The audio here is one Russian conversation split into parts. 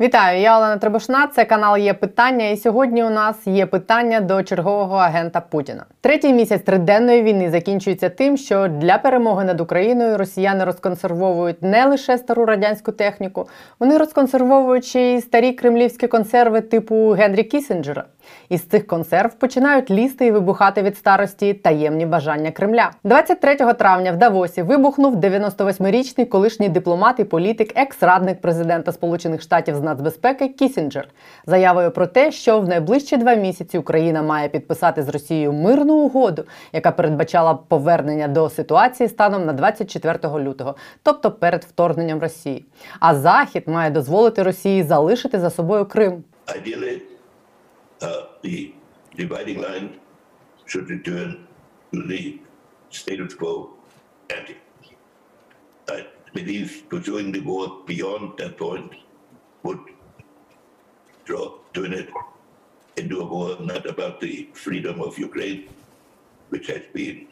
Вітаю, я Олена Требушна. Це канал є питання. І сьогодні у нас є питання до чергового агента Путіна. Третій місяць триденної війни закінчується тим, що для перемоги над Україною росіяни розконсервовують не лише стару радянську техніку, вони розконсервовують ще й старі кремлівські консерви типу Генрі Кісінджера. Із цих консерв починають лізти і вибухати від старості таємні бажання Кремля. 23 травня в Давосі вибухнув 98-річний колишній дипломат і політик, екс-радник президента Сполучених Штатів з нацбезпеки Кісінджер, заявою про те, що в найближчі два місяці Україна має підписати з Росією мирну угоду, яка передбачала повернення до ситуації станом на 24 лютого, тобто перед вторгненням Росії. А Захід має дозволити Росії залишити за собою Крим. Ideally, uh, the dividing line should return to the status quo ante. I believe pursuing the war beyond that point would draw turn it into a war not about the freedom of Ukraine,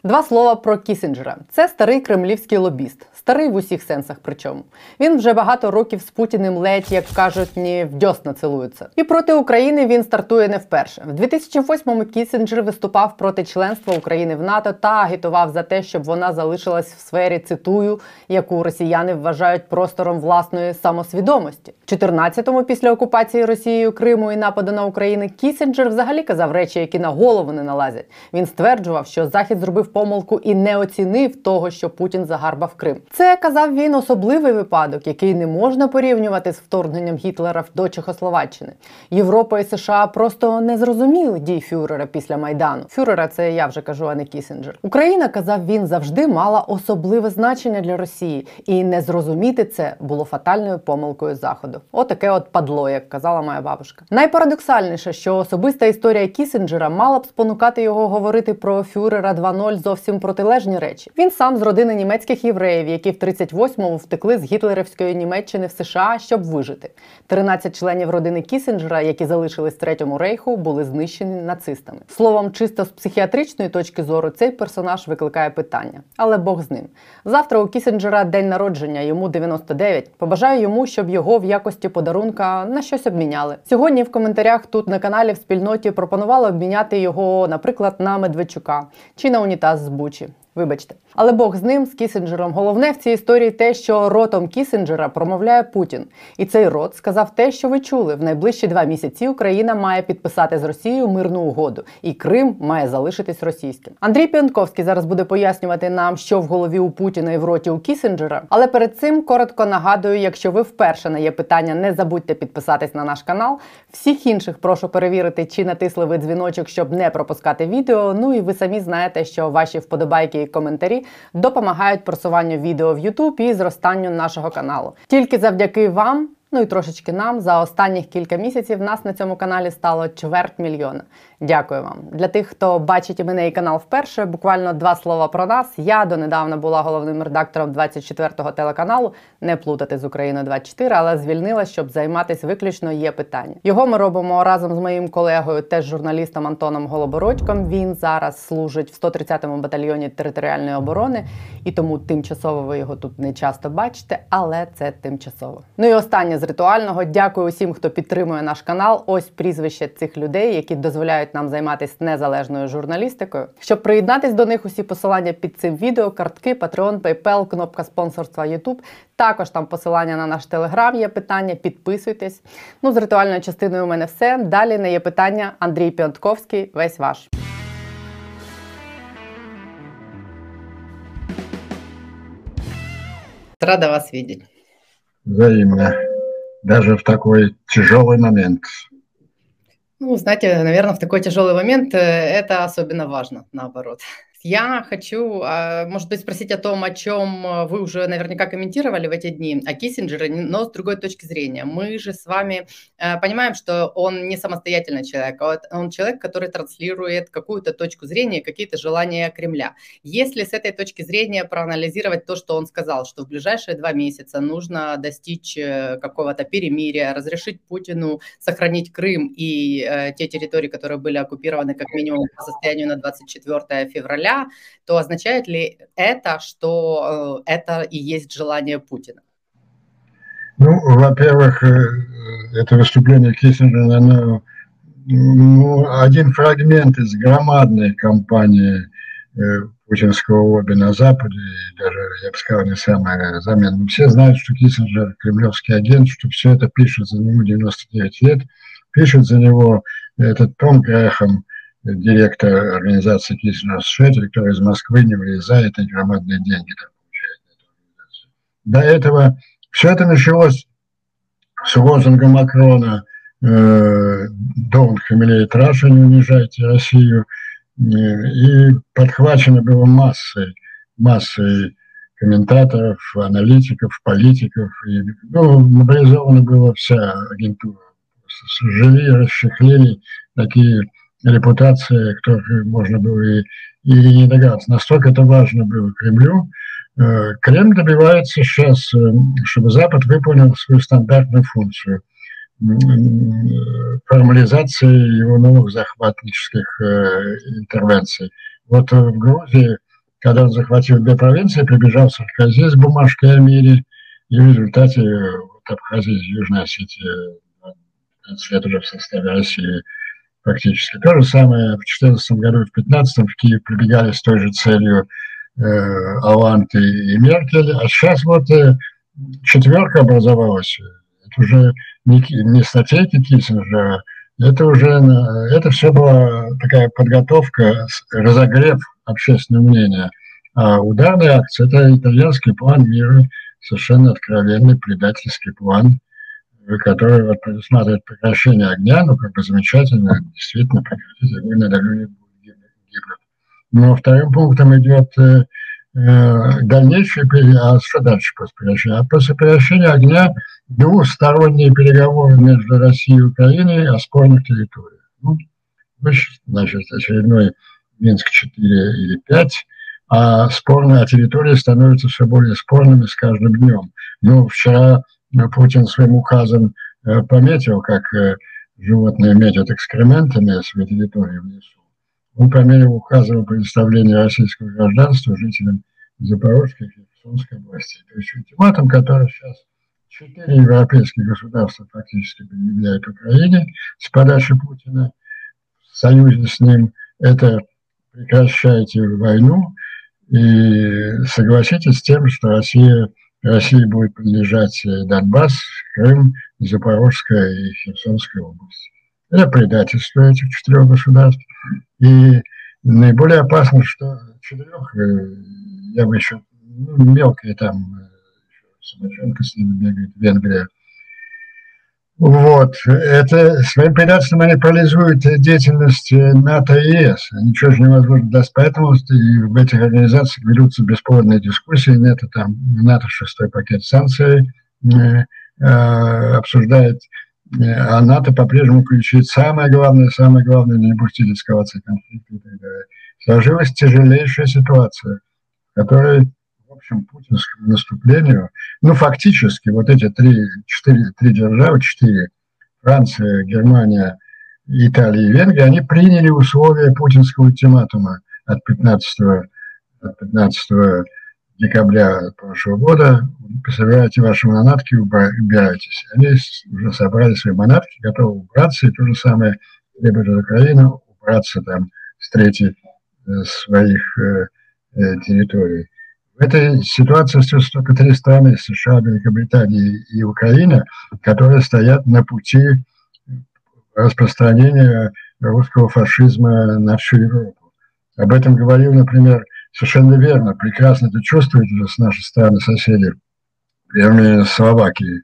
Два слова про Кісінджера. Це старий кремлівський лобіст, старий в усіх сенсах. Причому він вже багато років з Путіним ледь, як кажуть, ні в дьосна цілується. І проти України він стартує не вперше. В 2008-му Кісінджер виступав проти членства України в НАТО та агітував за те, щоб вона залишилась в сфері цитую, яку росіяни вважають простором власної самосвідомості. В 14-му після окупації Росією Криму і нападу на Україну Кісінджер взагалі казав речі, які на голову не налазять. Він стверджував, що Захід зробив помилку і не оцінив того, що Путін загарбав Крим. Це казав він особливий випадок, який не можна порівнювати з вторгненням Гітлера до Чехословаччини. Європа і США просто не зрозуміли дій Фюрера після майдану. Фюрера це я вже кажу, а не Кісінджер. Україна казав він завжди мала особливе значення для Росії, і не зрозуміти це було фатальною помилкою заходу. Отаке от падло, як казала моя бабушка. Найпарадоксальніше, що особиста історія Кісінджера мала б спонукати його говорити про Фюрера 2.0 зовсім протилежні речі. Він сам з родини німецьких євреїв, які в 38-му втекли з гітлерівської Німеччини в США, щоб вижити. 13 членів родини Кісінджера, які залишились третьому рейху, були знищені нацистами. Словом, чисто з психіатричної точки зору цей персонаж викликає питання, але Бог з ним. Завтра у Кісінджера день народження, йому 99. Побажаю йому, щоб його в якості подарунка на щось обміняли. Сьогодні в коментарях тут на каналі в спільноті пропонували обміняти його, наприклад, на Медведчука чи на унітаз з Бучі. Вибачте, але Бог з ним з Кісінджером. Головне в цій історії те, що ротом Кісінджера промовляє Путін, і цей рот сказав те, що ви чули. В найближчі два місяці Україна має підписати з Росією мирну угоду, і Крим має залишитись російським. Андрій Піонтковський зараз буде пояснювати нам, що в голові у Путіна і в роті у Кісінджера. Але перед цим коротко нагадую, якщо ви вперше на є питання, не забудьте підписатись на наш канал. Всіх інших прошу перевірити, чи натисли ви дзвіночок, щоб не пропускати відео. Ну і ви самі знаєте, що ваші вподобайки і коментарі допомагають просуванню відео в YouTube і зростанню нашого каналу. Тільки завдяки вам. Ну і трошечки нам за останніх кілька місяців нас на цьому каналі стало чверть мільйона. Дякую вам. Для тих, хто бачить мене і канал вперше, буквально два слова про нас. Я донедавна була головним редактором 24-го телеканалу. Не плутати з Україною 24, але звільнилась, щоб займатися виключно є питання. Його ми робимо разом з моїм колегою, теж журналістом Антоном Голобородьком. Він зараз служить в 130-му батальйоні територіальної оборони, і тому тимчасово ви його тут не часто бачите, але це тимчасово. Ну і останнє з ритуального. Дякую усім, хто підтримує наш канал. Ось прізвище цих людей, які дозволяють нам займатися незалежною журналістикою. Щоб приєднатись до них, усі посилання під цим відео, картки, Patreon, PayPal, кнопка спонсорства YouTube. Також там посилання на наш телеграм. Є питання. Підписуйтесь. Ну, з ритуальною частиною у мене все. Далі не є питання. Андрій Піонтковський. Весь ваш. Рада вас видеть. Взаимно. Даже в такой тяжелый момент. Ну, знаете, наверное, в такой тяжелый момент э, это особенно важно, наоборот. Я хочу, а, может быть, спросить о том, о чем а, вы уже наверняка комментировали в эти дни, о Киссинджере, но с другой точки зрения. Мы же с вами э, понимаем, что он не самостоятельный человек, а он человек, который транслирует какую-то точку зрения, какие-то желания Кремля. Если с этой точки зрения проанализировать то, что он сказал, что в ближайшие два месяца нужно достичь э, какого-то перемирия, разрешить Путину сохранить Крым и э, те территории, которые были оккупированы как минимум по состоянию на 24 февраля, то означает ли это, что э, это и есть желание Путина? Ну, во-первых, э, это выступление Киссинджера, оно ну, один фрагмент из громадной кампании э, путинского лобби на Западе, и даже, я бы сказал, не самая заметная. Все знают, что Киссинджер кремлевский агент, что все это пишет за него 99 лет, пишет за него этот Том Грэхэм, директор организации Киссинджер Шеттер, который из Москвы не вылезает и громадные деньги там получает. До этого все это началось с лозунга Макрона э, «Don't humiliate Russia, не унижайте Россию», и подхвачено было массой, массой комментаторов, аналитиков, политиков. И, ну, мобилизована была вся агентура. Жили, расчехлили такие репутации, которых можно было и, и не догадаться. Настолько это важно было Кремлю. Э, Кремль добивается сейчас, э, чтобы Запад выполнил свою стандартную функцию – формализации его новых захватнических э, интервенций. Вот в Грузии, когда он захватил две провинции, прибежал Саркози с бумажкой о мире, и в результате вот, Абхазия и Южная Осетия 15 лет уже в составе России фактически. То же самое в 2014 году в 2015 в Киев прибегали с той же целью э, Алант и, и Меркель, а сейчас вот э, четверка образовалась. Это уже не, не статейки Киссинджера, это уже, это все была такая подготовка, разогрев общественного мнения. А ударная акция – это итальянский план мира, совершенно откровенный предательский план, который вот предусматривает прекращение огня, ну, как бы замечательно, действительно прекратить огонь на дороге гибнут. Но вторым пунктом идет э, э, дальнейшее, а что дальше после прекращения? А после прекращения огня двусторонние переговоры между Россией и Украиной о спорных территориях. Ну, значит, очередной Минск-4 или 5, а спорные территории становятся все более спорными с каждым днем. Ну, вчера Путин своим указом э, пометил, как э, животные метят экскрементами свои территории в лесу. Он пометил указом о предоставлении российского гражданства жителям Запорожской и Херсонской области. То есть ультиматум, который сейчас четыре европейских государства фактически предъявляют Украине с подачи Путина, в союзе с ним, это прекращайте войну и согласитесь с тем, что Россия, России будет принадлежать Донбасс, Крым, Запорожская и Херсонская область. Это предательство этих четырех государств. И наиболее опасно, что четырех, э, я бы еще ну, мелкие там собачонка с ними бегает, Венгрия. Вот. Это своим предательством они парализуют деятельность НАТО и ЕС. Ничего же невозможно даст. Поэтому и в этих организациях ведутся бесплодные дискуссии. НАТО там, НАТО шестой пакет санкций э, э, обсуждает, а НАТО по-прежнему включит самое главное, самое главное, не допустить эскалации конфликта и. Сложилась тяжелейшая ситуация, в которой общем, путинскому наступлению, ну, фактически, вот эти три, четыре, три державы, четыре, Франция, Германия, Италия и Венгрия, они приняли условия путинского ультиматума от 15, от 15 декабря прошлого года. Собираете ваши манатки, убирайтесь. Они уже собрали свои манатки, готовы убраться, и то же самое требует от убраться там с третьей э, своих э, э, территорий. В этой ситуации остается только три страны, США, Великобритания и Украина, которые стоят на пути распространения русского фашизма на всю Европу. Об этом говорил, например, совершенно верно, прекрасно это чувствует уже с нашей стороны соседи, премьер Словакии.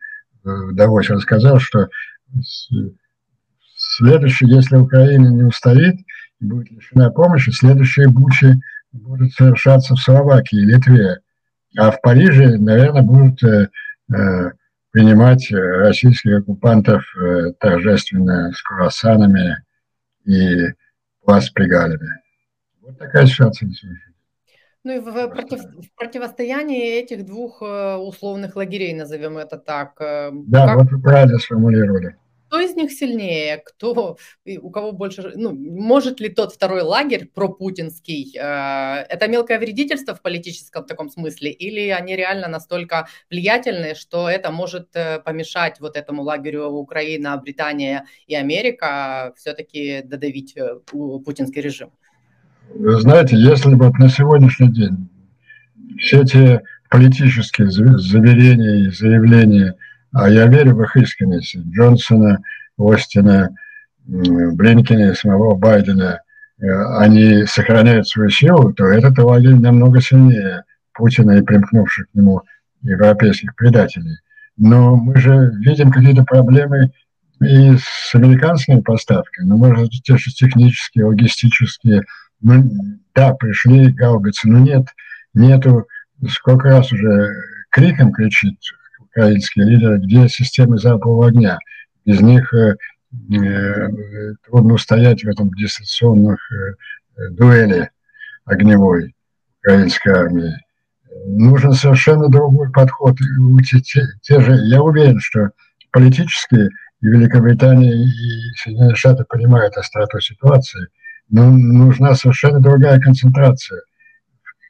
Давось рассказал, что следующий, если Украина не устоит будет лишена помощи, следующие бучи будут совершаться в Словакии, Литве, а в Париже, наверное, будут э, э, принимать российских оккупантов э, торжественно с круассанами и пластпригалями. Вот такая ситуация на сегодня. Ну и в, против, в противостоянии этих двух условных лагерей, назовем это так. Да, как... вот вы правильно сформулировали. Кто из них сильнее, кто, у кого больше, ну, может ли тот второй лагерь пропутинский, э, это мелкое вредительство в политическом таком смысле, или они реально настолько влиятельны, что это может э, помешать вот этому лагерю Украина, Британия и Америка все-таки додавить э, путинский режим? Знаете, если бы на сегодняшний день все эти политические заверения и заявления – а я верю в их искренность Джонсона, Остина, Блинкина самого Байдена. Э, они сохраняют свою силу, то этот лагерь намного сильнее Путина и примкнувших к нему европейских предателей. Но мы же видим какие-то проблемы и с американскими поставками, ну, может, те же технические, логистические. Ну, да, пришли гаубицы, но нет, нету, сколько раз уже криком кричит украинские лидеры, где системы залпового огня. Без них э, э, трудно устоять в этом дистанционных э, дуэли огневой украинской армии. Нужен совершенно другой подход. Те, те же, я уверен, что политически и Великобритания, и Соединенные Штаты понимают остроту ситуации, но нужна совершенно другая концентрация –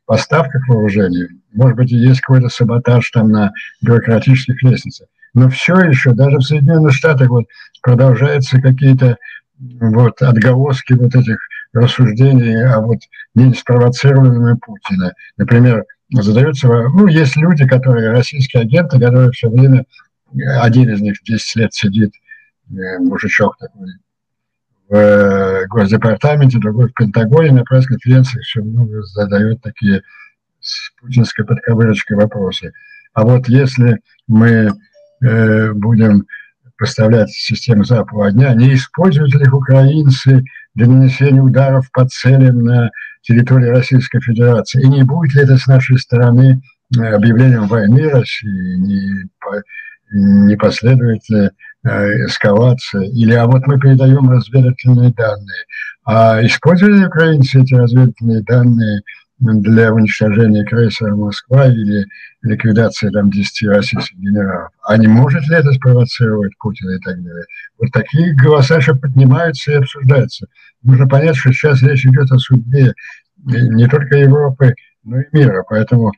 поставках вооружений. Может быть, есть какой-то саботаж там на бюрократических лестницах. Но все еще, даже в Соединенных Штатах вот продолжаются какие-то вот отголоски вот этих рассуждений о вот не спровоцированном Путина. Например, задаются, ну, есть люди, которые, российские агенты, которые все время, один из них 10 лет сидит, э, мужичок такой, в э, Госдепартаменте, другой в Пентагоне, на пресс-конференциях все много задают такие с путинской подковырочкой вопросы. А вот если мы э, будем поставлять систему западного дня, не используют ли их украинцы для нанесения ударов по целям на территории Российской Федерации? И не будет ли это с нашей стороны э, объявлением войны России? Не, не последует ли Э, эскалация, или а вот мы передаем разведывательные данные. А использовали украинцы эти разведывательные данные для уничтожения крейсера «Москва» или ликвидации там 10 российских генералов. А не может ли это спровоцировать Путина и так далее? Вот такие голоса еще поднимаются и обсуждаются. Нужно понять, что сейчас речь идет о судьбе не только Европы, но и мира. Поэтому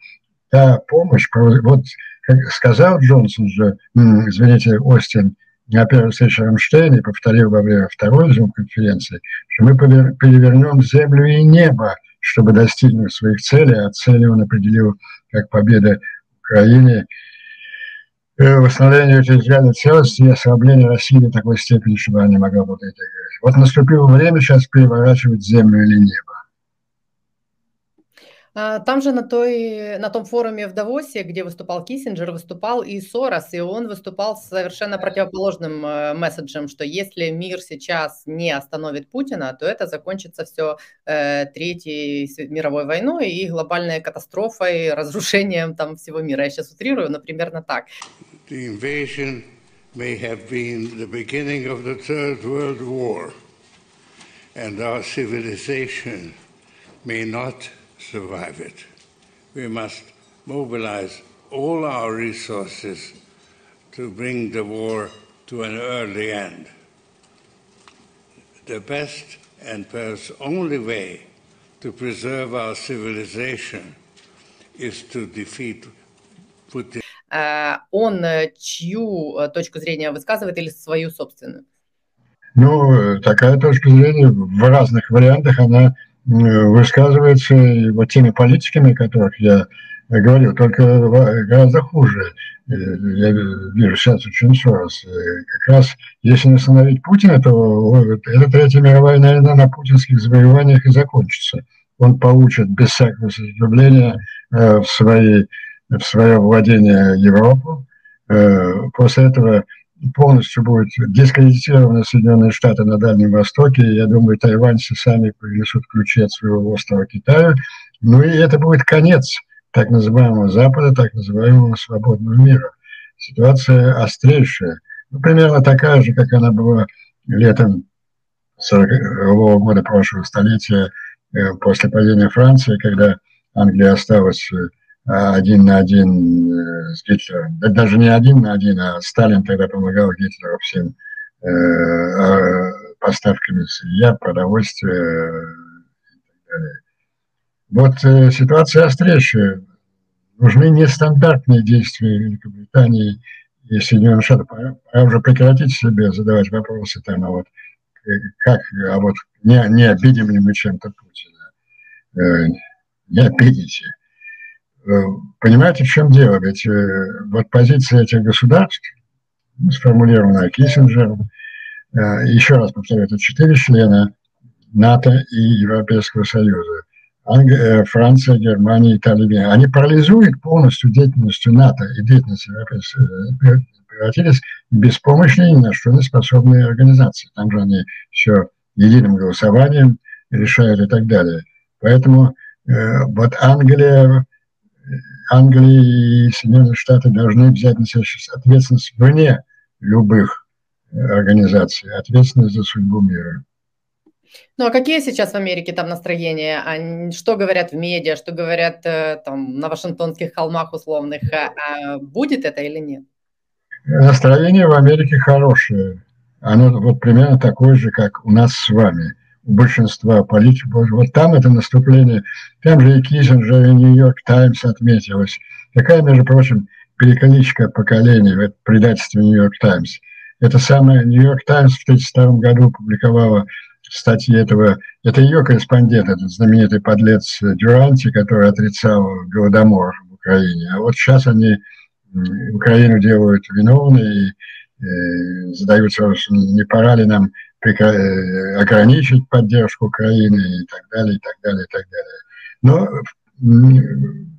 та помощь, вот как сказал Джонсон же, извините, Остин, на первой встрече Рамштейна и повторил во время второй зум-конференции, что мы перевернем землю и небо, чтобы достигнуть своих целей, а цели он определил как победа Украины, э, восстановление территориальной целости и ослабление России до такой степени, чтобы она не могла вот это Вот наступило время сейчас переворачивать землю или небо. А, там же на, той, на том форуме в Давосе, где выступал Киссинджер, выступал и Сорос, и он выступал с совершенно противоположным э, месседжем, что если мир сейчас не остановит Путина, то это закончится все э, Третьей мировой войной и глобальной катастрофой, разрушением там всего мира. Я сейчас утрирую, но примерно так. The invasion may have been the beginning of the Third World War, and our civilization may not survive it. We must mobilize all our resources to bring the war to an early end. The best and perhaps only way to preserve our civilization is to defeat Putin. Он чью точку зрения высказывает или свою собственную? Ну, такая точка зрения в разных вариантах, она высказывается вот теми политиками, о которых я говорил, только гораздо хуже. Э, я вижу сейчас очень Сорос. Э, как раз если не остановить Путина, то эта Третья мировая, наверное, на путинских завоеваниях и закончится. Он получит без всякого сопротивления э, в, свои, в свое владение Европу. После этого полностью будет дискредитированы Соединенные Штаты на Дальнем Востоке. Я думаю, тайваньцы сами принесут ключи от своего острова Китаю. Ну и это будет конец так называемого Запада, так называемого свободного мира. Ситуация острейшая. Ну, примерно такая же, как она была летом 40 -го года прошлого столетия э, после падения Франции, когда Англия осталась э, один на один э, с Гитлером. Да даже не один на один, а Сталин тогда помогал Гитлеру всем поставками сырья, продовольствия и так далее. Вот ситуация острейшая. Нужны нестандартные действия Великобритании и Соединенных Штатов. Пора, пора уже прекратить себе задавать вопросы там, а вот как, а вот не, не обидим ли мы чем-то Путина? Не обидите. Понимаете, в чем дело? Ведь вот позиция этих государств, ну, сформулированная Киссинджером, еще раз повторю, это четыре члена НАТО и Европейского Союза. Англия, Франция, Германия, Италия, они парализуют полностью деятельностью НАТО и деятельность Европейского Союза, превратились в беспомощные, ни на что не способные организации. Там же они все единым голосованием решают и так далее. Поэтому э, вот Англия, Англия и Соединенные Штаты должны взять на себя ответственность вне любых э, организаций, ответственность за судьбу мира. Ну а какие сейчас в Америке там настроения? Что говорят в медиа, что говорят э, там на Вашингтонских холмах условных? А, а будет это или нет? Настроение в Америке хорошее. Оно вот примерно такое же, как у нас с вами. Большинства политиков. Вот там это наступление, там же и Киссинджер, и Нью-Йорк Таймс отметилось. Какая, между прочим, перекличка поколений в предательстве Нью-Йорк Таймс. Это самое Нью-Йорк Таймс в 1932 году публиковала статьи этого, это ее корреспондент, этот знаменитый подлец Дюранти, который отрицал Голодомор в Украине. А вот сейчас они Украину делают виновной и задаются, не пора ли нам э, ограничить поддержку Украины и так далее, и так далее, и так далее. Но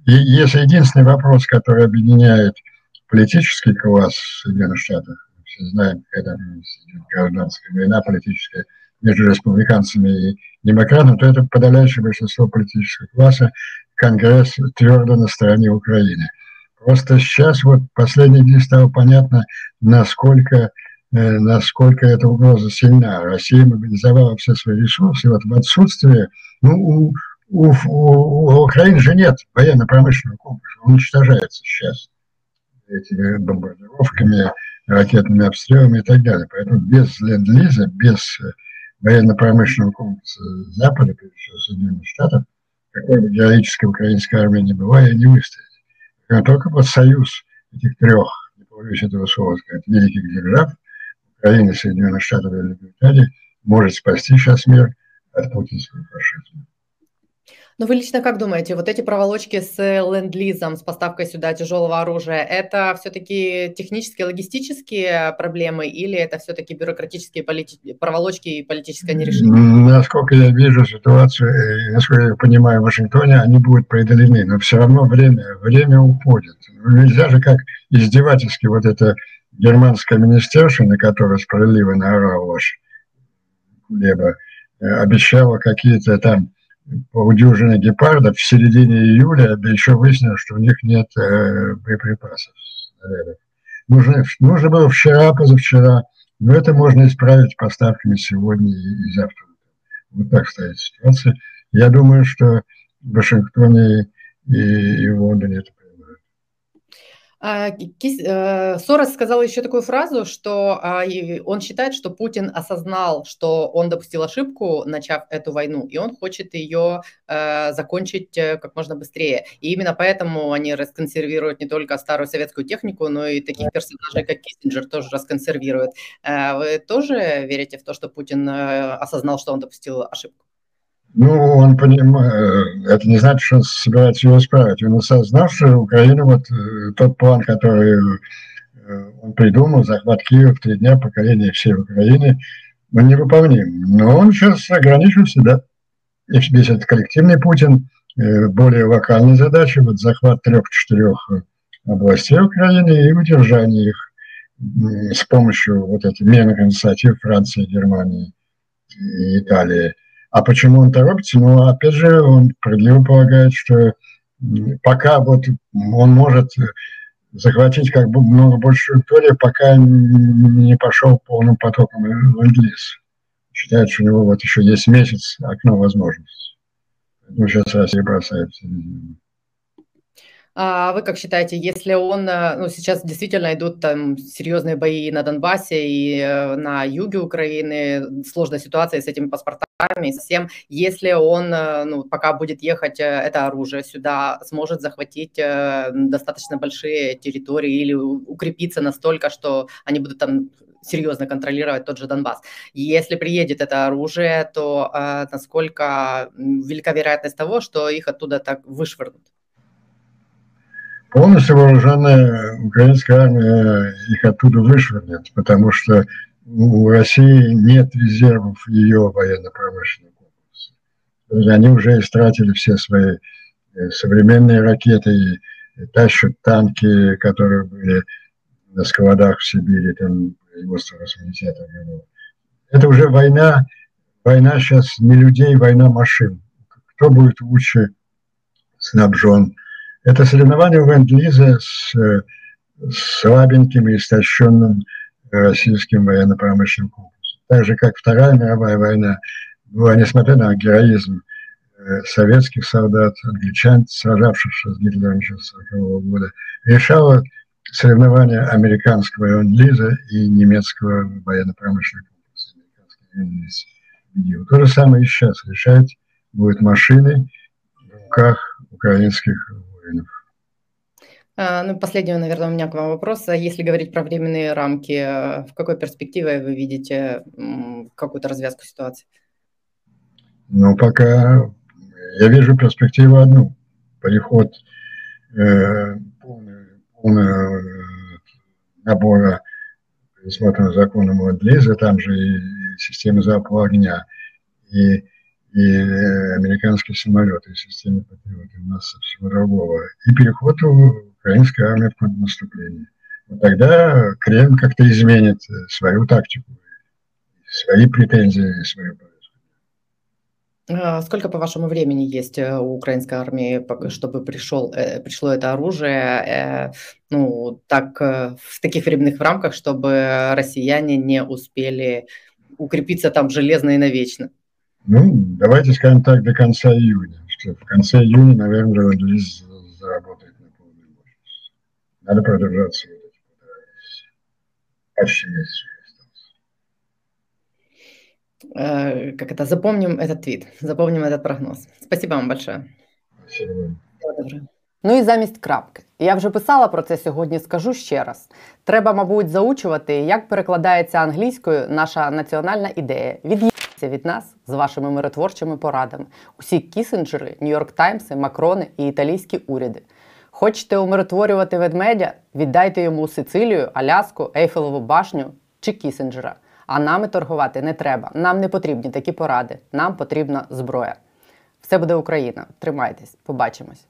если единственный вопрос, который объединяет политический класс Соединенных Штатов, все знаем, когда гражданская война политическая, между республиканцами и демократами, то это подавляющее большинство политического класса, Конгресс твердо на стороне Украины. Просто сейчас вот последние дни стало понятно, насколько, э, насколько эта угроза сильна. Россия мобилизовала все свои ресурсы. Вот в отсутствие, ну, у, у, у Украины же нет военно-промышленного комплекса, он уничтожается сейчас этими бомбардировками, ракетными обстрелами и так далее. Поэтому без ленд-лиза, без э, военно-промышленного комплекса Запада, прежде всего Соединенных Штатов, какой бы героической украинской армии не была, и не выстоять. Только под союз этих трех, не побоюсь этого слова сказать, великих держав, Украины, Соединенных Штатов и Великобритании, может спасти сейчас мир от путинского фашизма. Но вы лично как думаете, вот эти проволочки с ленд-лизом, с поставкой сюда тяжелого оружия, это все-таки технические, логистические проблемы или это все-таки бюрократические полити... проволочки и политическое нерешение? Насколько я вижу ситуацию, и насколько я понимаю, в Вашингтоне они будут преодолены, но все равно время, время уходит. Нельзя же как издевательски вот это германская министерша, на которой справедливо наорал ваш Леба, э, обещала какие-то там полудюжины гепардов в середине июля, да еще выяснилось, что у них нет э, боеприпасов. Нужно, нужно было вчера, позавчера, но это можно исправить поставками сегодня и, и завтра. Вот так стоит ситуация. Я думаю, что в Вашингтоне и, и в Лондоне это Сорос сказал еще такую фразу, что а, он считает, что Путин осознал, что он допустил ошибку, начав эту войну, и он хочет ее э, закончить э, как можно быстрее. И именно поэтому они расконсервируют не только старую советскую технику, но и таких персонажей, как Киссинджер, тоже расконсервируют. Вы тоже верите в то, что Путин осознал, что он допустил ошибку? Ну, он понимает, это не значит, что он собирается его исправить. Он осознал, что Украина, вот э, тот план, который э, он придумал, захват Киева в три дня, покорение всей Украины, он невыполним. Но он сейчас ограничил себя. И весь этот коллективный Путин, э, более локальные задачи, вот захват трех-четырех областей Украины и удержание их с помощью вот этих мерных инициатив Франции, Германии и Италии – а почему он торопится? Ну, опять же, он справедливо полагает, что пока вот он может захватить как бы много больше территории, пока не пошел полным потоком ленд-лиз. Считает, что у него вот еще есть месяц окно возможностей. Ну, сейчас Россия бросается. А вы как считаете, если он, э, ну, сейчас действительно идут там серьезные бои на Донбассе и э, на юге Украины, сложная ситуация с этими паспортами и со всем, если он, э, ну, пока будет ехать э, это оружие сюда, сможет захватить э, достаточно большие территории или укрепиться настолько, что они будут там серьезно контролировать тот же Донбасс. Если приедет это оружие, то э, насколько велика вероятность того, что их оттуда так вышвырнут? Полностью вооруженная украинская армия их оттуда вышвырнет, потому что у России нет резервов ее военно-промышленного комплекса. Они уже истратили все свои э, современные ракеты и тащат танки, которые были на складах в Сибири, там, после 80-х годов. Это уже война, война сейчас не людей, война машин. Кто будет лучше снабжен? Это соревнование ленд-лиза с, э, слабеньким и истощенным российским военно-промышленным комплексом. Так же, как Вторая мировая война была, несмотря на героизм э, советских солдат, англичан, сражавшихся с Гитлером еще с 40 года, решала соревнования американского ленд-лиза и немецкого военно-промышленного комплекса. То же самое и сейчас решать будут машины в руках украинских Ну, последний, наверное, у меня к вам вопрос. А Если говорить про временные рамки, э, в какой перспективе вы видите какую-то развязку ситуации? Но пока я вижу перспективу одну. Переход э, полного э, набора, предусмотренного законом Ленд-Лиза, там же и, система залпового огня, и, и э, американские самолеты, и система Патриот, и масса всего другого. И переход у украинской армии в контрнаступление. Вот тогда Кремль как-то изменит э, свою тактику, свои претензии свою повестку. А, Сколько, по вашему времени есть э, у украинской армии, чтобы пришел, э, пришло это оружие, ну, так, в таких временных рамках, чтобы россияне не успели укрепиться там железно и навечно? Ну, давайте скажем так, до конца июня. В конце июня, наверное, ленд-лиз Надо продержаться вот эти полтора месяца. Почти месяц уже остался. Э, Как это? Запомним этот твит, запомним этот прогноз. Спасибо вам большое. Спасибо вам. Ну і замість крапки. Я вже писала про це сьогодні, скажу ще раз. Треба, мабуть, заучувати, як перекладається англійською наша національна ідея. Від'їться від нас з вашими миротворчими порадами. Усі кісенджери, Нью-Йорк Таймси, Макрони і італійські уряди. Хочете умиротворювати ведмедя? Віддайте йому Сицилію, Аляску, Ейфелову башню чи Кісенджера. А нами торгувати не треба. Нам не потрібні такі поради. Нам потрібна зброя. Все буде Україна. Тримайтесь, побачимось.